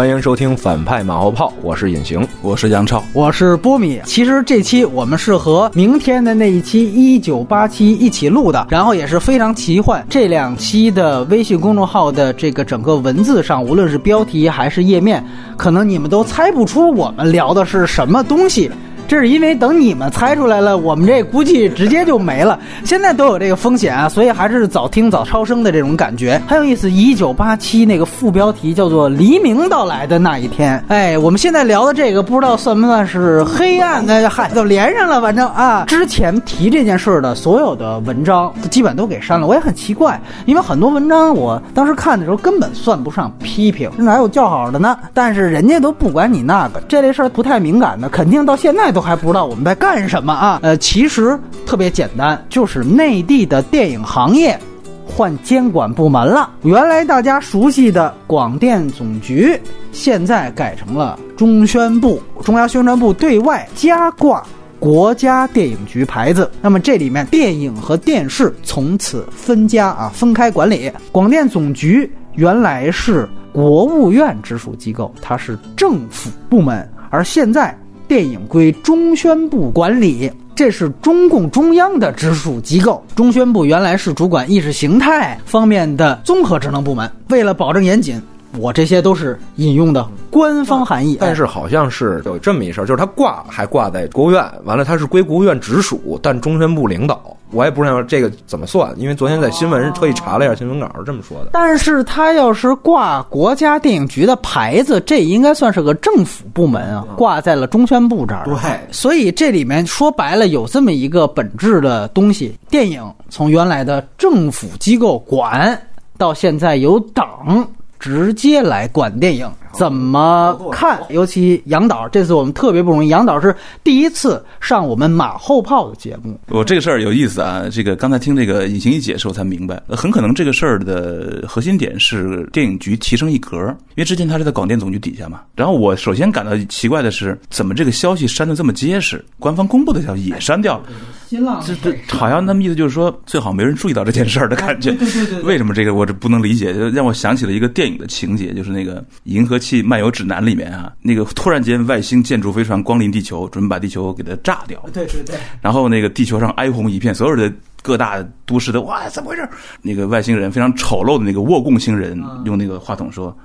欢迎收听反派马后炮，我是隐形，我是杨超，我是波米。其实这期我们是和明天的那一期一九八七一起录的，然后也是非常奇幻。这两期的微信公众号的这个整个文字上，无论是标题还是页面，可能你们都猜不出我们聊的是什么东西。这是因为等你们猜出来了，我们这估计直接就没了。现在都有这个风险啊，所以还是早听早超生的这种感觉很有意思。一九八七那个副标题叫做“黎明到来的那一天”。哎，我们现在聊的这个不知道算不算是黑暗的？嗨，都连上了，反正啊，之前提这件事的所有的文章基本都给删了。我也很奇怪，因为很多文章我当时看的时候根本算不上批评，哪有叫好的呢？但是人家都不管你那个这类事儿不太敏感的，肯定到现在都。还不知道我们在干什么啊？呃，其实特别简单，就是内地的电影行业换监管部门了。原来大家熟悉的广电总局，现在改成了中宣部。中央宣传部对外加挂国家电影局牌子。那么这里面电影和电视从此分家啊，分开管理。广电总局原来是国务院直属机构，它是政府部门，而现在。电影归中宣部管理，这是中共中央的直属机构。中宣部原来是主管意识形态方面的综合职能部门，为了保证严谨。我这些都是引用的官方含义，但是好像是有这么一事儿，就是它挂还挂在国务院，完了它是归国务院直属，但中宣部领导，我也不知道这个怎么算，因为昨天在新闻特意查了一下新闻稿，是这么说的。但是他要是挂国家电影局的牌子，这应该算是个政府部门啊，挂在了中宣部这儿。对，所以这里面说白了有这么一个本质的东西，电影从原来的政府机构管，到现在由党。直接来管电影怎么看？尤其杨导这次我们特别不容易，杨导是第一次上我们马后炮的节目。我这个事儿有意思啊，这个刚才听这个尹行一解释，我才明白，很可能这个事儿的核心点是电影局提升一格，因为之前他是在广电总局底下嘛。然后我首先感到奇怪的是，怎么这个消息删的这么结实？官方公布的消息也删掉了。新浪这这好像他们意思就是说，最好没人注意到这件事儿的感觉。对对对。为什么这个我这不能理解？就让我想起了一个电影的情节，就是那个《银河系漫游指南》里面啊，那个突然间外星建筑飞船光临地球，准备把地球给它炸掉。对对对。然后那个地球上哀鸿一片，所有的各大都市的哇，怎么回事？那个外星人非常丑陋的那个沃贡星人用那个话筒说：“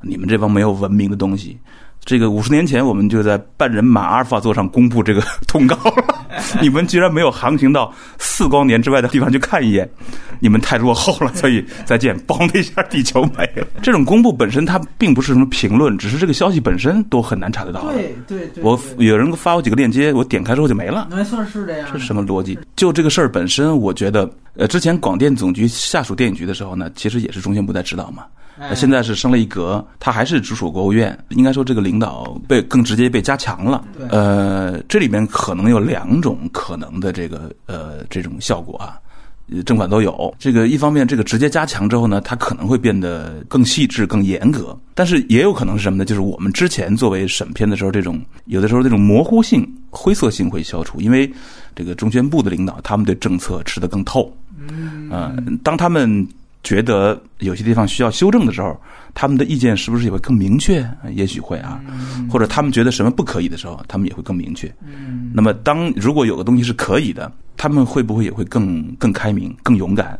你们这帮没有文明的东西。”这个五十年前，我们就在半人马阿尔法座上公布这个通告了。你们居然没有航行到四光年之外的地方去看一眼，你们太落后了。所以再见，嘣的一下，地球没了。这种公布本身它并不是什么评论，只是这个消息本身都很难查得到。对对对。我有人发我几个链接，我点开之后就没了。没错，是这样。这是什么逻辑？就这个事儿本身，我觉得，呃，之前广电总局下属电影局的时候呢，其实也是中宣部在指导嘛。现在是升了一格，他还是直属国务院。应该说，这个领导被更直接被加强了。呃，这里面可能有两种可能的这个呃这种效果啊，正反都有。这个一方面，这个直接加强之后呢，它可能会变得更细致、更严格。但是也有可能是什么呢？就是我们之前作为审片的时候，这种有的时候这种模糊性、灰色性会消除，因为这个中宣部的领导他们对政策吃得更透。嗯，当他们。觉得有些地方需要修正的时候，他们的意见是不是也会更明确？也许会啊，或者他们觉得什么不可以的时候，他们也会更明确。那么，当如果有个东西是可以的，他们会不会也会更更开明、更勇敢？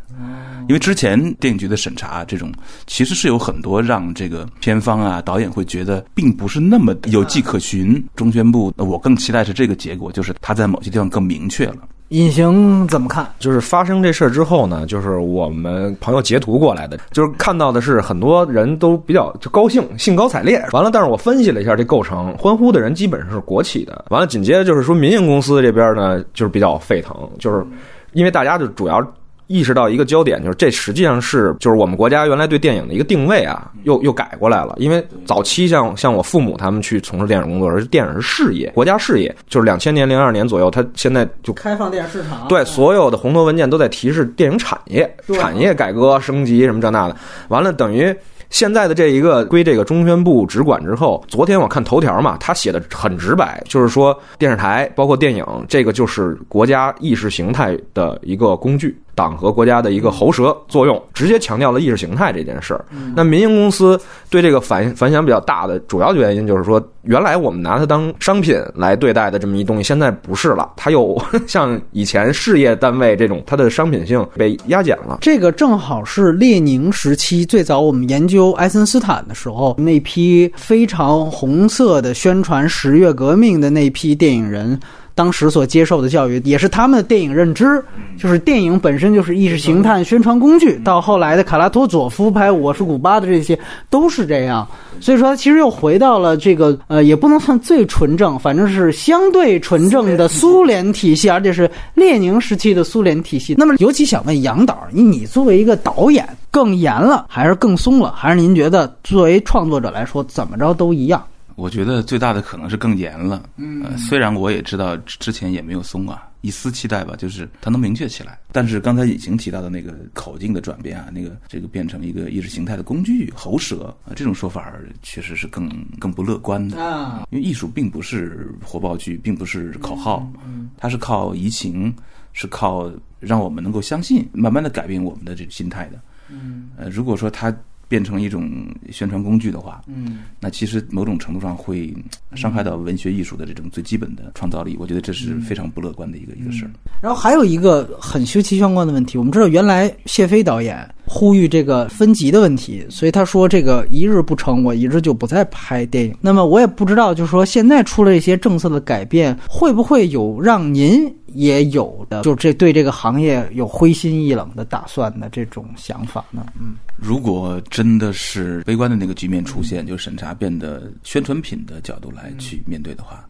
因为之前电影局的审查，这种其实是有很多让这个片方啊、导演会觉得并不是那么有迹可循。中宣部，我更期待是这个结果，就是他在某些地方更明确了。隐形怎么看？就是发生这事儿之后呢，就是我们朋友截图过来的，就是看到的是很多人都比较就高兴，兴高采烈。完了，但是我分析了一下这构成，欢呼的人基本上是国企的。完了，紧接着就是说民营公司这边呢，就是比较沸腾，就是因为大家就主要。意识到一个焦点，就是这实际上是就是我们国家原来对电影的一个定位啊，又又改过来了。因为早期像像我父母他们去从事电影工作，而电影是事业，国家事业。就是两千年零二年左右，他现在就开放电影市场，对所有的红头文件都在提示电影产业产业改革升级什么这那的。完了，等于现在的这一个归这个中宣部直管之后，昨天我看头条嘛，他写的很直白，就是说电视台包括电影这个就是国家意识形态的一个工具。党和国家的一个喉舌作用，直接强调了意识形态这件事儿。那民营公司对这个反反响比较大的主要原因就是说，原来我们拿它当商品来对待的这么一东西，现在不是了，它又 像以前事业单位这种，它的商品性被压减了。这个正好是列宁时期最早我们研究爱森斯坦的时候，那批非常红色的宣传十月革命的那批电影人。当时所接受的教育，也是他们的电影认知，就是电影本身就是意识形态宣传工具。到后来的卡拉托佐夫拍《我是古巴》的这些，都是这样。所以说，其实又回到了这个呃，也不能算最纯正，反正是相对纯正的苏联体系，而且是列宁时期的苏联体系。那么，尤其想问杨导，你作为一个导演，更严了还是更松了？还是您觉得作为创作者来说，怎么着都一样？我觉得最大的可能是更严了。嗯，虽然我也知道之前也没有松啊，一丝期待吧，就是它能明确起来。但是刚才已经提到的那个口径的转变啊，那个这个变成一个意识形态的工具、喉舌啊，这种说法确实是更更不乐观的啊。因为艺术并不是火爆剧，并不是口号，它是靠移情，是靠让我们能够相信，慢慢的改变我们的这个心态的。嗯，呃，如果说它。变成一种宣传工具的话，嗯，那其实某种程度上会伤害到文学艺术的这种最基本的创造力。我觉得这是非常不乐观的一个一个事儿。然后还有一个很休戚相关的问题，我们知道原来谢飞导演呼吁这个分级的问题，所以他说这个一日不成，我一日就不再拍电影。那么我也不知道，就是说现在出了一些政策的改变，会不会有让您？也有的，就这对这个行业有灰心意冷的打算的这种想法呢。嗯，如果真的是悲观的那个局面出现，就审查变得宣传品的角度来去面对的话，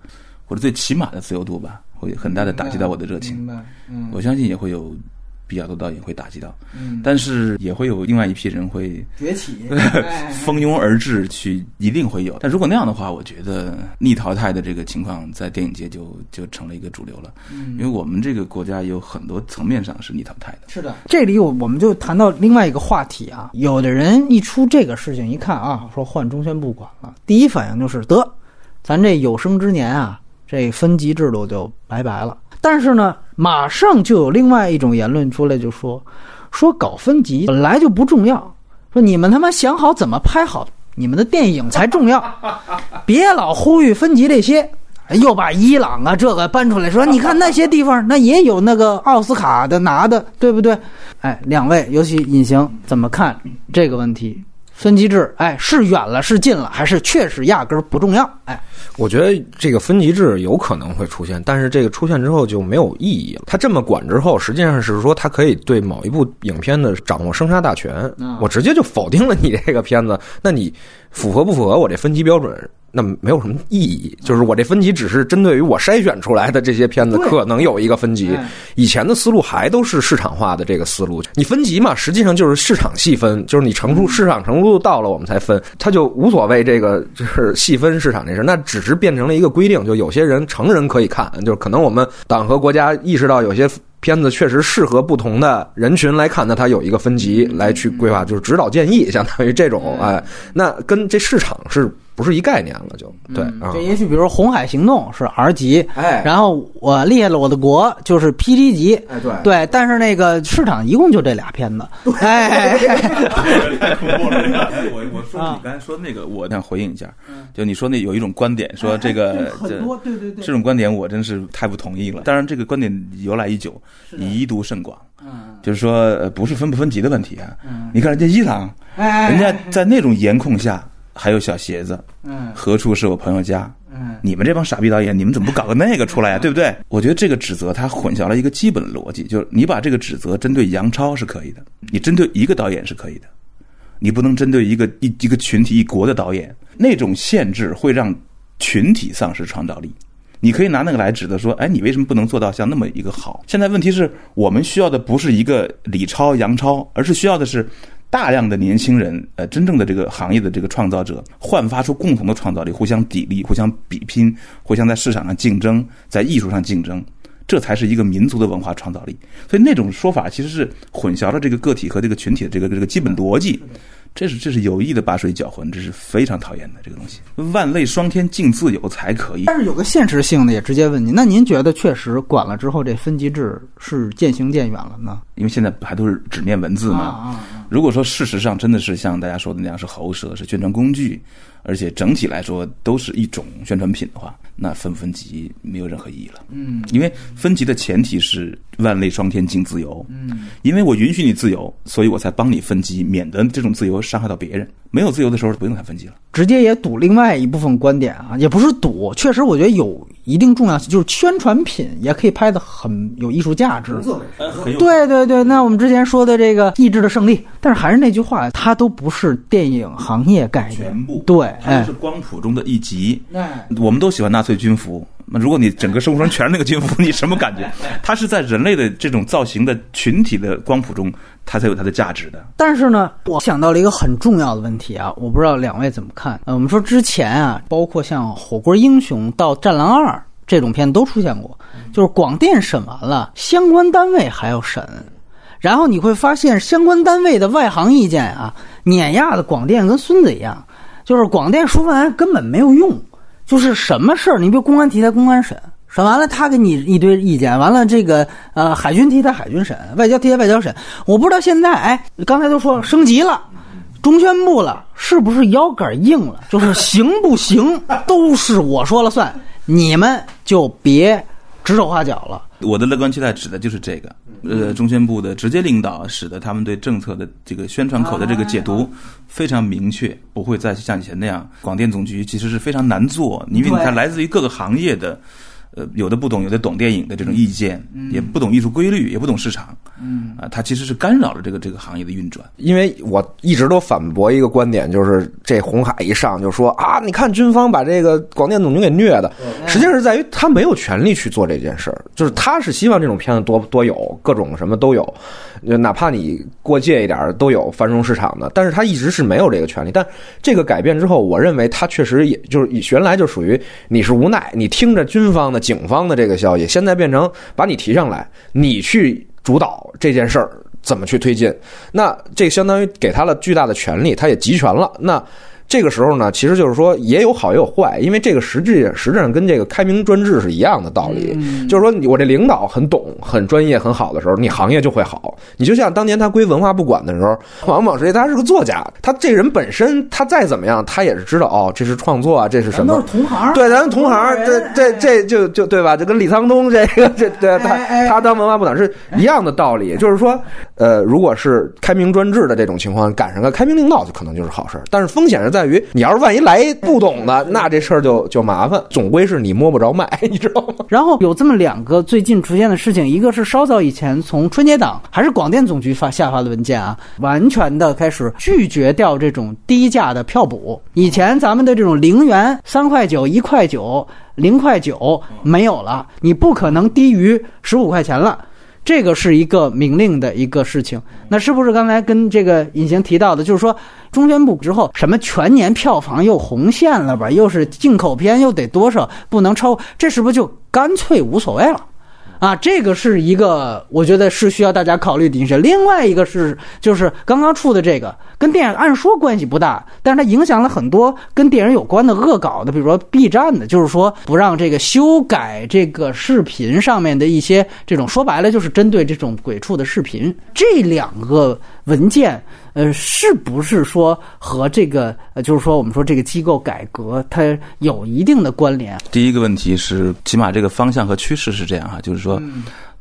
或者最起码的自由度吧，会很大的打击到我的热情。嗯，我相信也会有。比较多导演会打击到，嗯，但是也会有另外一批人会崛起，蜂拥而至，去一定会有。但如果那样的话，我觉得逆淘汰的这个情况在电影界就就成了一个主流了。嗯，因为我们这个国家有很多层面上是逆淘汰的。是的，这里我我们就谈到另外一个话题啊，有的人一出这个事情，一看啊，说换中宣部管了，第一反应就是得，咱这有生之年啊，这分级制度就拜拜了。但是呢，马上就有另外一种言论出来，就说说搞分级本来就不重要，说你们他妈想好怎么拍好你们的电影才重要，别老呼吁分级这些，又把伊朗啊这个搬出来，说你看那些地方那也有那个奥斯卡的拿的，对不对？哎，两位，尤其隐形怎么看这个问题？分级制，哎，是远了是近了，还是确实压根儿不重要？哎，我觉得这个分级制有可能会出现，但是这个出现之后就没有意义了。他这么管之后，实际上是说他可以对某一部影片的掌握生杀大权，我直接就否定了你这个片子，那你符合不符合我这分级标准？那没有什么意义，就是我这分级只是针对于我筛选出来的这些片子，可能有一个分级。以前的思路还都是市场化的这个思路，你分级嘛，实际上就是市场细分，就是你成熟市场成熟度到了，我们才分，它就无所谓这个就是细分市场这事，那只是变成了一个规定，就有些人成人可以看，就是可能我们党和国家意识到有些片子确实适合不同的人群来看，那它有一个分级来去规划，就是指导建议，相当于这种，哎，那跟这市场是。不是一概念了，就对啊。这也许比如说《红海行动》是 R 级，哎，然后我列了我的国就是 PG 级，哎，对对，但是那个市场一共就这俩片子，哎，太恐怖了。我我说你刚才说那个，我想回应一下，就你说那有一种观点说这个很多，对对对，这种观点我真是太不同意了。当然，这个观点由来已久，以一读甚广，嗯，就是说不是分不分级的问题啊。嗯，你看人家伊朗，哎，人家在那种严控下。还有小鞋子，嗯，何处是我朋友家？嗯，你们这帮傻逼导演，你们怎么不搞个那个出来呀？对不对？我觉得这个指责他混淆了一个基本逻辑，就是你把这个指责针对杨超是可以的，你针对一个导演是可以的，你不能针对一个一一个群体一国的导演，那种限制会让群体丧失创造力。你可以拿那个来指责说，哎，你为什么不能做到像那么一个好？现在问题是我们需要的不是一个李超、杨超，而是需要的是。大量的年轻人，呃，真正的这个行业的这个创造者，焕发出共同的创造力，互相砥砺，互相比拼，互相在市场上竞争，在艺术上竞争，这才是一个民族的文化创造力。所以那种说法其实是混淆了这个个体和这个群体的这个这个基本逻辑。这是这是有意的把水搅浑，这是非常讨厌的这个东西。万类霜天竞自由才可以。但是有个现实性的，也直接问您，那您觉得确实管了之后，这分级制是渐行渐远了呢？因为现在还都是纸面文字嘛。啊如果说事实上真的是像大家说的那样是喉舌，是宣传工具，而且整体来说都是一种宣传品的话，那分不分级没有任何意义了。嗯因为分级的前提是万类霜天竞自由。嗯，因为我允许你自由，所以我才帮你分级，免得这种自由伤害到别人。没有自由的时候，不用谈分级了。直接也赌另外一部分观点啊，也不是赌，确实我觉得有一定重要性，就是宣传品也可以拍的很有艺术价值。对对对，那我们之前说的这个意志的胜利，但是还是那句话，它都不是电影行业概念全。部，对，哎它是，光谱中的一级。哎，我们都喜欢纳粹军服，那如果你整个生活中全是那个军服，你什么感觉？它是在人类的这种造型的群体的光谱中，它才有它的价值的。但是呢，我想到了一个很重要的问题啊，我不知道两位怎么看。呃，我们说之前啊，包括像《火锅英雄》到《战狼二》这种片子都出现过，就是广电审完了，相关单位还要审，然后你会发现相关单位的外行意见啊，碾压的广电跟孙子一样，就是广电说完根本没有用，就是什么事儿，你比如公安题材公安审。审完了，他给你一堆意见，完了这个呃海军题材海军审，外交题材外交审。我不知道现在哎，刚才都说升级了，中宣部了，是不是腰杆硬了？就是行不行都是我说了算，你们就别指手画脚了。我的乐观期待指的就是这个，呃，中宣部的直接领导使得他们对政策的这个宣传口的这个解读非常明确，不会再像以前那样，广电总局其实是非常难做，因为它来自于各个行业的。呃，有的不懂，有的懂电影的这种意见，也不懂艺术规律，也不懂市场，嗯啊，它其实是干扰了这个这个行业的运转。因为我一直都反驳一个观点，就是这红海一上就说啊，你看军方把这个广电总局给虐的，实际上是在于他没有权利去做这件事儿，就是他是希望这种片子多多有，各种什么都有，哪怕你过界一点都有繁荣市场的，但是他一直是没有这个权利。但这个改变之后，我认为他确实也就是原来就属于你是无奈，你听着军方的、警方的这个消息，现在变成把你提上来，你去主导这件事儿。怎么去推进？那这相当于给他了巨大的权利，他也集权了。那这个时候呢，其实就是说也有好也有坏，因为这个实际实质上跟这个开明专制是一样的道理。就是说，我这领导很懂、很专业、很好的时候，你行业就会好。你就像当年他归文化部管的时候，往往是他是个作家，他这个人本身他再怎么样，他也是知道哦，这是创作啊，这是什么。同行对，咱们同行，这这这就就对吧？就跟李沧东这个这对他他当文化部长是一样的道理，就是说，呃，如果是开明专制的这种情况，赶上个开明领导，就可能就是好事儿。但是风险是在于，你要是万一来不懂的，那这事儿就就麻烦，总归是你摸不着脉，你知道吗？然后有这么两个最近出现的事情，一个是稍早以前从春节档还是广电总局发下发的文件啊，完全的开始拒绝掉这种低价的票补。以前咱们的这种零元、三块九、一块九、零块九没有了，你不可能低于十五块钱了。这个是一个明令的一个事情，那是不是刚才跟这个隐形提到的，就是说中宣部之后什么全年票房又红线了吧，又是进口片又得多少，不能超，这是不是就干脆无所谓了？啊，这个是一个我觉得是需要大家考虑的因素。另外一个是，就是刚刚出的这个，跟电影按说关系不大，但是它影响了很多跟电影有关的恶搞的，比如说 B 站的，就是说不让这个修改这个视频上面的一些这种，说白了就是针对这种鬼畜的视频。这两个文件，呃，是不是说和这个，呃，就是说我们说这个机构改革它有一定的关联？第一个问题是，起码这个方向和趋势是这样哈，就是说，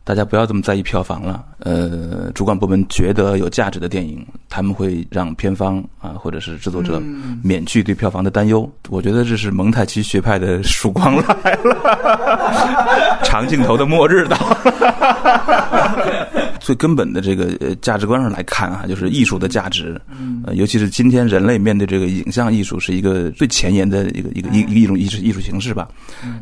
大家不要这么在意票房了。呃，主管部门觉得有价值的电影，他们会让片方啊或者是制作者免去对票房的担忧。我觉得这是蒙太奇学派的曙光来了，长镜头的末日到了。最根本的这个呃价值观上来看啊，就是艺术的价值，呃，尤其是今天人类面对这个影像艺术是一个最前沿的一个一个一一种艺术艺术形式吧。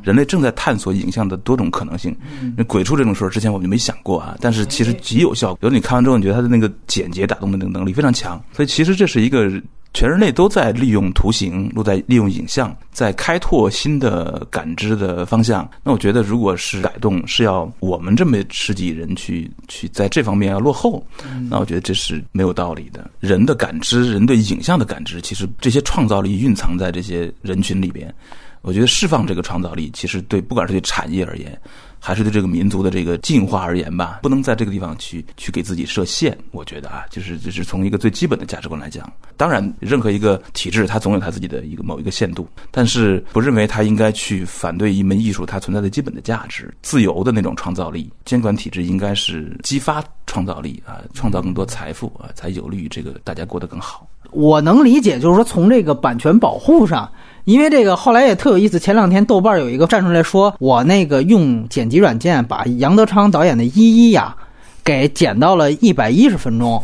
人类正在探索影像的多种可能性。那鬼畜这种事儿之前我们就没想过啊，但是其实极有效果。有的你看完之后，你觉得它的那个简洁打动的那个能力非常强，所以其实这是一个全人类都在利用图形，都在利用影像，在开拓新的感知的方向。那我觉得，如果是改动是要我们这么十几人去去在这方面要落后，那我觉得这是没有道理的。人的感知，人对影像的感知，其实这些创造力蕴藏在这些人群里边。我觉得释放这个创造力，其实对不管是对产业而言，还是对这个民族的这个进化而言吧，不能在这个地方去去给自己设限。我觉得啊，就是就是从一个最基本的价值观来讲，当然任何一个体制它总有它自己的一个某一个限度，但是不认为它应该去反对一门艺术它存在的基本的价值，自由的那种创造力。监管体制应该是激发创造力啊，创造更多财富啊，才有利于这个大家过得更好。我能理解，就是说从这个版权保护上。因为这个后来也特有意思，前两天豆瓣有一个站出来说，我那个用剪辑软件把杨德昌导演的《一一》呀，给剪到了一百一十分钟。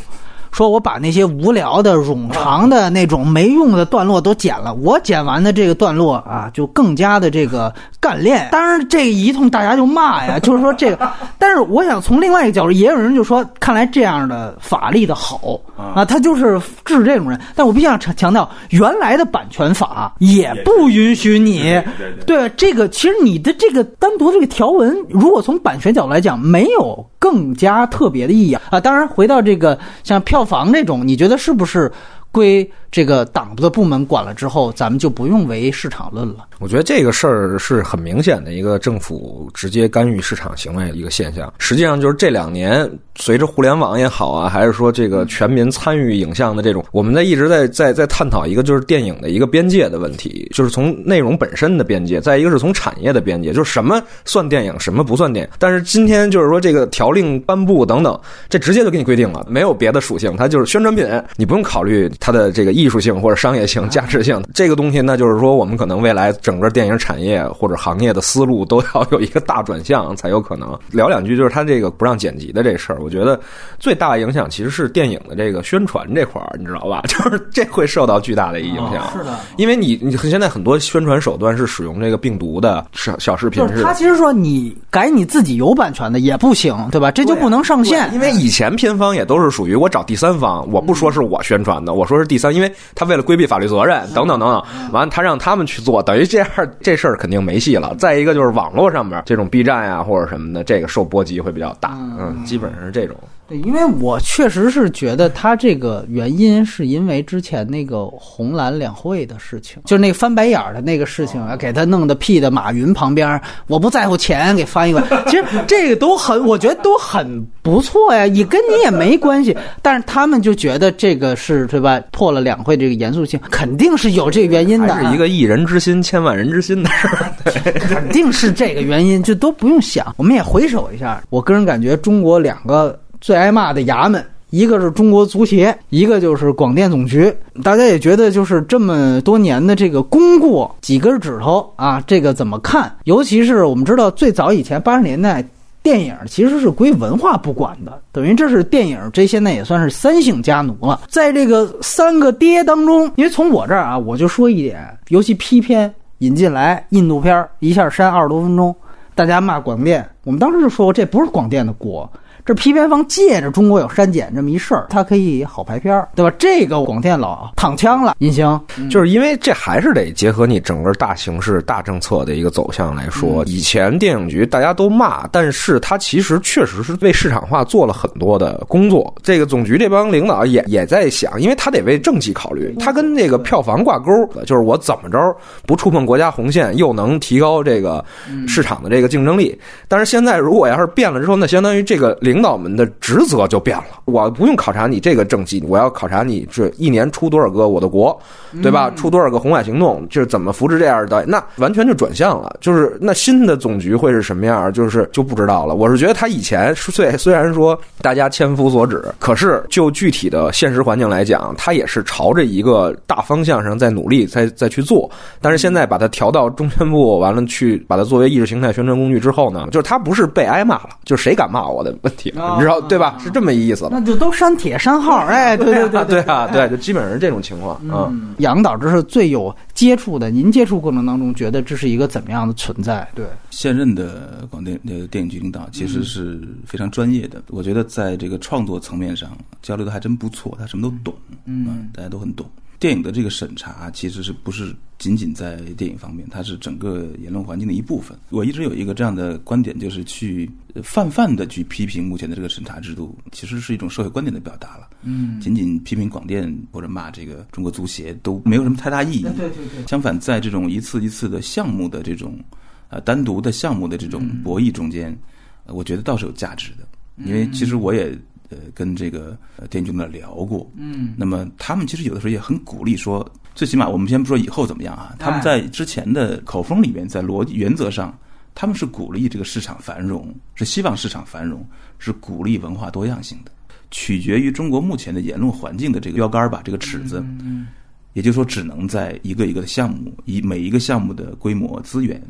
说我把那些无聊的、冗长的那种没用的段落都剪了，我剪完的这个段落啊，就更加的这个干练。当然，这一通大家就骂呀，就是说这个。但是我想从另外一个角度，也有人就说，看来这样的法力的好啊，他就是治这种人。但我必须要强强调，原来的版权法也不允许你。对这个，其实你的这个单独这个条文，如果从版权角度来讲，没有更加特别的意义啊。当然，回到这个像票。票房这种，你觉得是不是归？这个党的部门管了之后，咱们就不用唯市场论了。我觉得这个事儿是很明显的一个政府直接干预市场行为的一个现象。实际上就是这两年，随着互联网也好啊，还是说这个全民参与影像的这种，我们在一直在在在探讨一个就是电影的一个边界的问题，就是从内容本身的边界，再一个是从产业的边界，就是什么算电影，什么不算电影。但是今天就是说这个条令颁布等等，这直接就给你规定了，没有别的属性，它就是宣传品，你不用考虑它的这个。艺术性或者商业性、价值性，这个东西，那就是说，我们可能未来整个电影产业或者行业的思路都要有一个大转向，才有可能。聊两句，就是他这个不让剪辑的这事儿，我觉得最大的影响其实是电影的这个宣传这块儿，你知道吧？就是这会受到巨大的影响。是的，因为你你现在很多宣传手段是使用这个病毒的小小视频，是他其实说你改你自己有版权的也不行，对吧？这就不能上线，因为以前片方也都是属于我找第三方，我不说是我宣传的，我说是第三，因为。他为了规避法律责任，等等等等，完了他让他们去做，等于这样 这事儿肯定没戏了。再一个就是网络上面这种 B 站呀或者什么的，这个受波及会比较大，嗯，基本上是这种。对，因为我确实是觉得他这个原因是因为之前那个红蓝两会的事情，就是那个翻白眼儿的那个事情啊，给他弄的屁的马云旁边，我不在乎钱，给翻译过来。其实这个都很，我觉得都很不错呀，也跟你也没关系。但是他们就觉得这个是对吧？破了两会这个严肃性，肯定是有这个原因的。是一个一人之心，千万人之心的事儿，肯定是这个原因，就都不用想。我们也回首一下，我个人感觉中国两个。最挨骂的衙门，一个是中国足协，一个就是广电总局。大家也觉得，就是这么多年的这个功过，几根指头啊，这个怎么看？尤其是我们知道，最早以前八十年代，电影其实是归文化部管的，等于这是电影，这现在也算是三姓家奴了。在这个三个爹当中，因为从我这儿啊，我就说一点，尤其批片引进来印度片一下删二十多分钟，大家骂广电，我们当时就说过，这不是广电的锅。这批片方借着中国有删减这么一事儿，他可以好拍片儿，对吧？这个广电老躺枪了，银星，就是因为这还是得结合你整个大形势、大政策的一个走向来说。以前电影局大家都骂，但是他其实确实是为市场化做了很多的工作。这个总局这帮领导也也在想，因为他得为政绩考虑，他跟那个票房挂钩，就是我怎么着不触碰国家红线，又能提高这个市场的这个竞争力。但是现在如果要是变了之后，那相当于这个领领导们的职责就变了，我不用考察你这个政绩，我要考察你这一年出多少个我的国，对吧？出多少个红海行动，就是怎么扶持这样的，那完全就转向了。就是那新的总局会是什么样，就是就不知道了。我是觉得他以前虽虽然说大家千夫所指，可是就具体的现实环境来讲，他也是朝着一个大方向上在努力，在在去做。但是现在把它调到中宣部，完了去把它作为意识形态宣传工具之后呢，就是他不是被挨骂了，就是谁敢骂我的你知道对吧？是这么一意思。那就都删帖删号，哎，对对对对啊，对，就基本上是这种情况嗯，杨导这是最有接触的，您接触过程当中觉得这是一个怎么样的存在？对，现任的广电的电影局领导其实是非常专业的，我觉得在这个创作层面上交流的还真不错，他什么都懂，嗯，大家都很懂。电影的这个审查其实是不是仅仅在电影方面，它是整个言论环境的一部分。我一直有一个这样的观点，就是去呃泛泛的去批评目前的这个审查制度，其实是一种社会观点的表达了。嗯，仅仅批评广电或者骂这个中国足协都没有什么太大意义。对对对，相反，在这种一次一次的项目的这种呃单独的项目的这种博弈中间，呃我觉得倒是有价值的。因为其实我也呃跟这个呃电影局们聊过，嗯，那么他们其实有的时候也很鼓励说，最起码我们先不说以后怎么样啊，他们在之前的口风里面，在逻辑原则上，他们是鼓励这个市场繁荣，是希望市场繁荣，是鼓励文化多样性的。取决于中国目前的言论环境的这个标杆吧，这个尺子，嗯也就是说，只能在一个一个的项目，以每一个项目的规模、资源、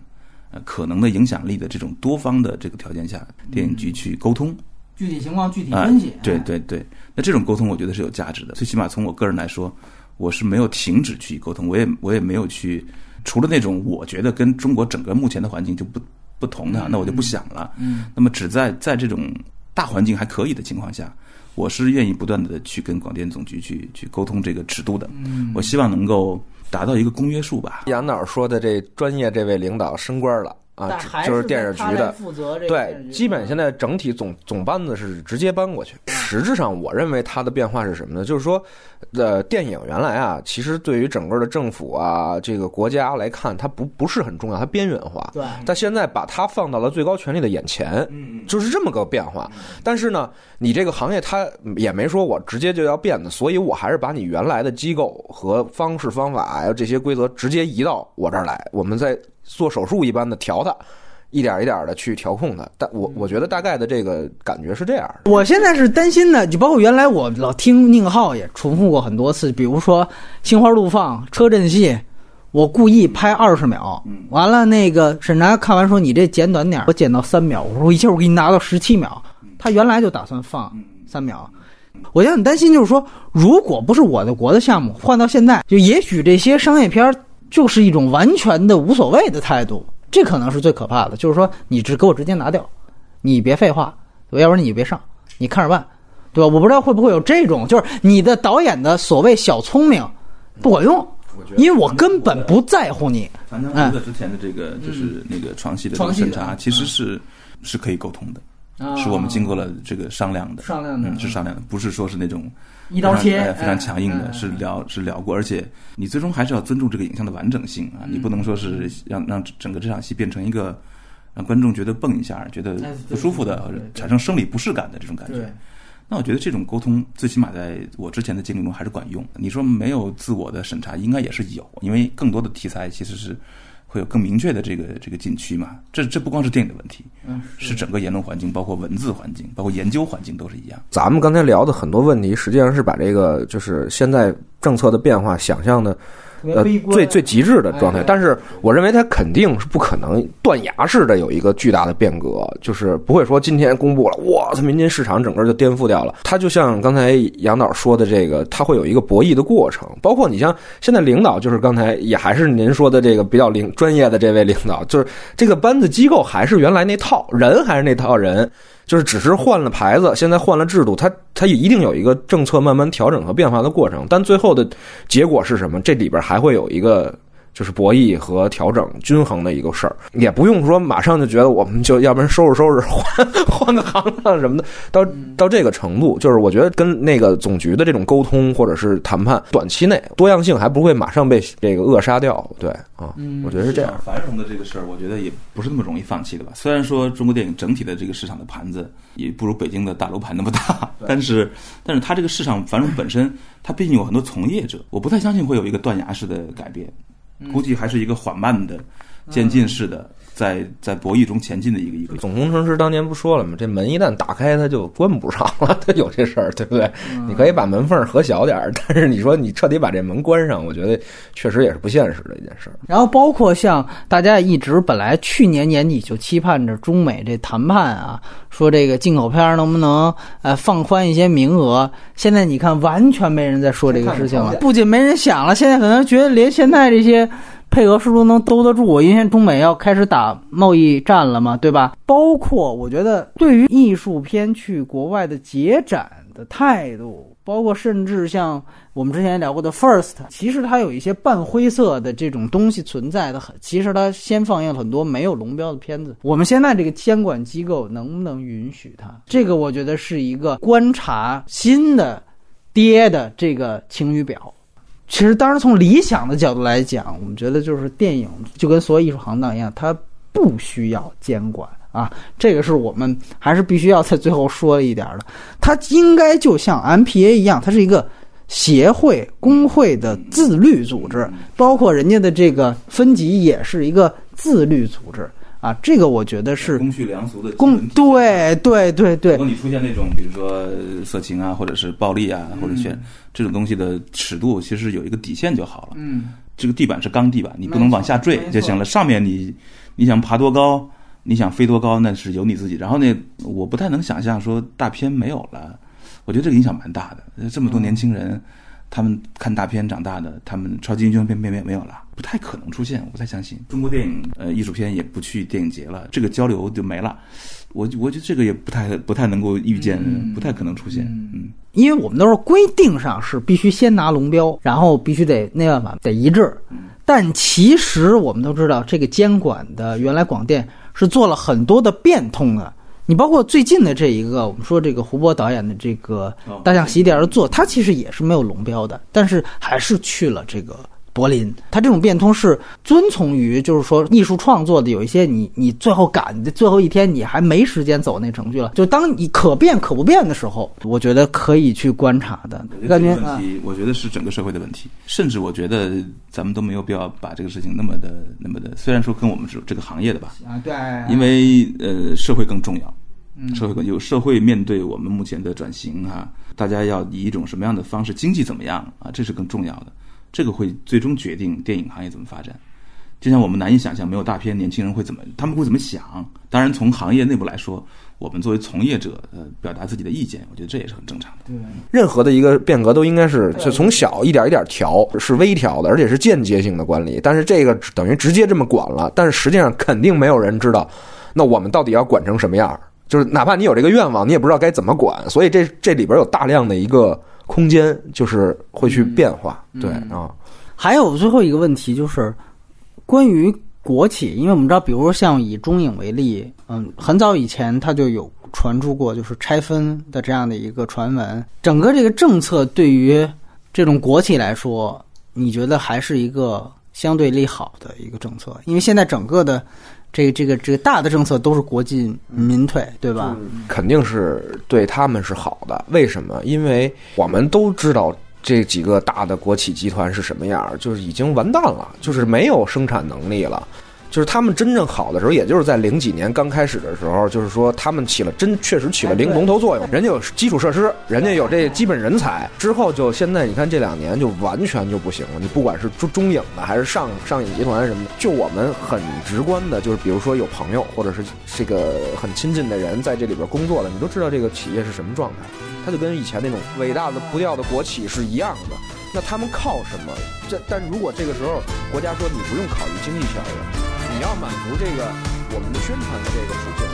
呃可能的影响力的这种多方的这个条件下，电影局去沟通。具体情况具体啊分析。对对对，那这种沟通我觉得是有价值的。最起码从我个人来说，我是没有停止去沟通，我也我也没有去，除了那种我觉得跟中国整个目前的环境就不不同的，那我就不想了。嗯，那么只在在这种大环境还可以的情况下，我是愿意不断的去跟广电总局去去沟通这个尺度的。嗯，我希望能够达到一个公约数吧。杨导说的这专业这位领导升官了啊就是电视局的。负责对，基本现在整体总总班子是直接搬过去。实质上，我认为它的变化是什么呢？就是说，呃，电影原来啊，其实对于整个的政府啊，这个国家来看，它不不是很重要，它边缘化。对，但现在把它放到了最高权力的眼前，就是这么个变化。但是呢，你这个行业它也没说我直接就要变的，所以我还是把你原来的机构和方式方法还有这些规则直接移到我这儿来，我们再做手术一般的调它。一点一点的去调控它，但我我觉得大概的这个感觉是这样。我现在是担心的，就包括原来我老听宁浩也重复过很多次，比如说心花怒放车震戏，我故意拍二十秒，完了那个审查看完说你这剪短点儿，我剪到三秒，我说一会儿我给你拿到十七秒，他原来就打算放三秒。我就很担心，就是说，如果不是我的国的项目，换到现在，就也许这些商业片儿就是一种完全的无所谓的态度，这可能是最可怕的。就是说，你只给我直接拿掉，你别废话，要不然你别上，你看着办，对吧？我不知道会不会有这种，就是你的导演的所谓小聪明不管用，因为我根本不在乎你。樊江湖的之前的这个就是那个床戏的这个床戏的审查，其实是是可以沟通的。是我们经过了这个商量的，商量的嗯，是商量的，不是说是那种一刀切非常强硬的，哎是聊是聊过，而且你最终还是要尊重这个影像的完整性啊，你不能说是让让整个这场戏变成一个让观众觉得蹦一下，觉得哎不舒服的，或者产生生理不适感的这种感觉。那我觉得这种沟通，最起码在我之前的经历中还是管用。你说没有自我的审查，应该也是有，因为更多的题材其实是会有更明确的这个这个禁区嘛。这这不光是电影的问题，嗯，是整个言论环境，包括文字环境，包括研究环境都是一样。咱们刚才聊的很多问题，实际上是把这个就是现在政策的变化想象的呃最最极致的状态哎，但是我认为它肯定是不可能断崖式的有一个巨大的变革，就是不会说今天公布了，哇，它民间市场整个就颠覆掉了。它就像刚才杨导说的这个，它会有一个博弈的过程，包括你像现在领导，就是刚才也还是您说的这个比较领专业的这位领导，就是这个班子机构还是原来那套人，还是那套人。就是只是换了牌子，现在换了制度，它它一定有一个政策慢慢调整和变化的过程，但最后的结果是什么？这里边还会有一个就是博弈和调整均衡的一个事儿，也不用说马上就觉得我们就要不然收拾收拾换换个行当什么的，到到这个程度，就是我觉得跟那个总局的这种沟通或者是谈判，短期内多样性还不会马上被这个扼杀掉，对啊，我觉得是这样。繁荣的这个事儿，我觉得也不是那么容易放弃的吧。虽然说中国电影整体的这个市场的盘子也不如北京的大楼盘那么大，但是但是它这个市场繁荣本身，它毕竟有很多从业者，我不太相信会有一个断崖式的改变，估计还是一个缓慢的、渐进式的，在在博弈中前进的一个一个。总工程师当年不说了吗？这门一旦打开，它就关不上了，它有这事儿，对不对？你可以把门缝合小点儿，但是你说你彻底把这门关上，我觉得确实也是不现实的一件事儿。然后包括像大家一直本来去年年底就期盼着中美这谈判啊，说这个进口片能不能呃放宽一些名额，现在你看完全没人在说这个事情了，不仅没人想了，现在可能觉得连现在这些配额是不是能兜得住？我因为中美要开始打贸易战了嘛，对吧？包括我觉得对于艺术片去国外的节展的态度，包括甚至像我们之前聊过的 First，其实它有一些半灰色的这种东西存在的很。其实它先放映了很多没有龙标的片子。我们现在这个监管机构能不能允许它？这个我觉得是一个观察新的爹的这个晴雨表。其实，当然从理想的角度来讲，我们觉得就是电影就跟所有艺术行当一样，它不需要监管啊。这个是我们还是必须要在最后说一点的。它应该就像 MPA 一样，它是一个协会、工会的自律组织，包括人家的这个分级也是一个自律组织啊。这个我觉得是公序良俗的公对对对对如果你出现那种比如说色情啊，或者是暴力啊，或者选这种东西的尺度，其实有一个底线就好了。嗯，这个地板是钢地板，你不能往下坠就行了。上面你你想爬多高，你想飞多高，那是由你自己。然后呢，我不太能想象说大片没有了，我觉得这个影响蛮大的。这么多年轻人，他们看大片长大的，他们超级英雄片片没没有了，不太可能出现，我不太相信。中国电影呃艺术片也不去电影节了，这个交流就没了。我我觉得这个也不太不太能够预见，不太可能出现。嗯，因为我们都是规定上是必须先拿龙标，然后必须得那办法得一致。但其实我们都知道，这个监管的原来广电是做了很多的变通的。你包括最近的这一个，我们说这个胡波导演的这个哦《大象席地而坐》，他其实也是没有龙标的，但是还是去了这个柏林。他这种变通是遵从于，就是说艺术创作的有一些你你最后赶的最后一天，你还没时间走那程序了。就当你可变可不变的时候，我觉得可以去观察的。我感觉问题，我觉得是整个社会的问题，甚至我觉得咱们都没有必要把这个事情那么的、那么的，虽然说跟我们是这个行业的吧，啊，对，因为呃，社会更重要，嗯社会有社会面对我们目前的转型啊、大家要以一种什么样的方式，经济怎么样啊，这是更重要的，这个会最终决定电影行业怎么发展。就像我们难以想象没有大片，年轻人会怎么，他们会怎么想。当然，从行业内部来说，我们作为从业者，呃，表达自己的意见，我觉得这也是很正常的。任何的一个变革都应该是就从小一点一点调，是微调的，而且是间接性的管理。但是这个等于直接这么管了，但是实际上肯定没有人知道，那我们到底要管成什么样儿？就是哪怕你有这个愿望，你也不知道该怎么管。所以这这里边有大量的一个空间，就是会去变化。对啊，还有最后一个问题就是关于国企，因为我们知道，比如说像以中影为例，嗯，很早以前它就有传出过就是拆分的这样的一个传闻。整个这个政策对于这种国企来说，你觉得还是一个相对利好的一个政策？因为现在整个的这个这个这个大的政策都是国进民退，对吧？肯定是对他们是好的。为什么？因为我们都知道这几个大的国企集团是什么样，就是已经完蛋了，就是没有生产能力了。就是他们真正好的时候，也就是在零几年刚开始的时候，就是说他们起了真确实起了零龙头作用，人家有基础设施，人家有这基本人才。之后就现在你看这两年就完全就不行了。你不管是中中影的还是上上影集团什么的，就我们很直观的，就是比如说有朋友或者是这个很亲近的人在这里边工作了，你都知道这个企业是什么状态。它就跟以前那种伟大的不掉的国企是一样的。那他们靠什么？这但如果这个时候国家说你不用考虑经济效益，你要满足这个我们的宣传的这个属性，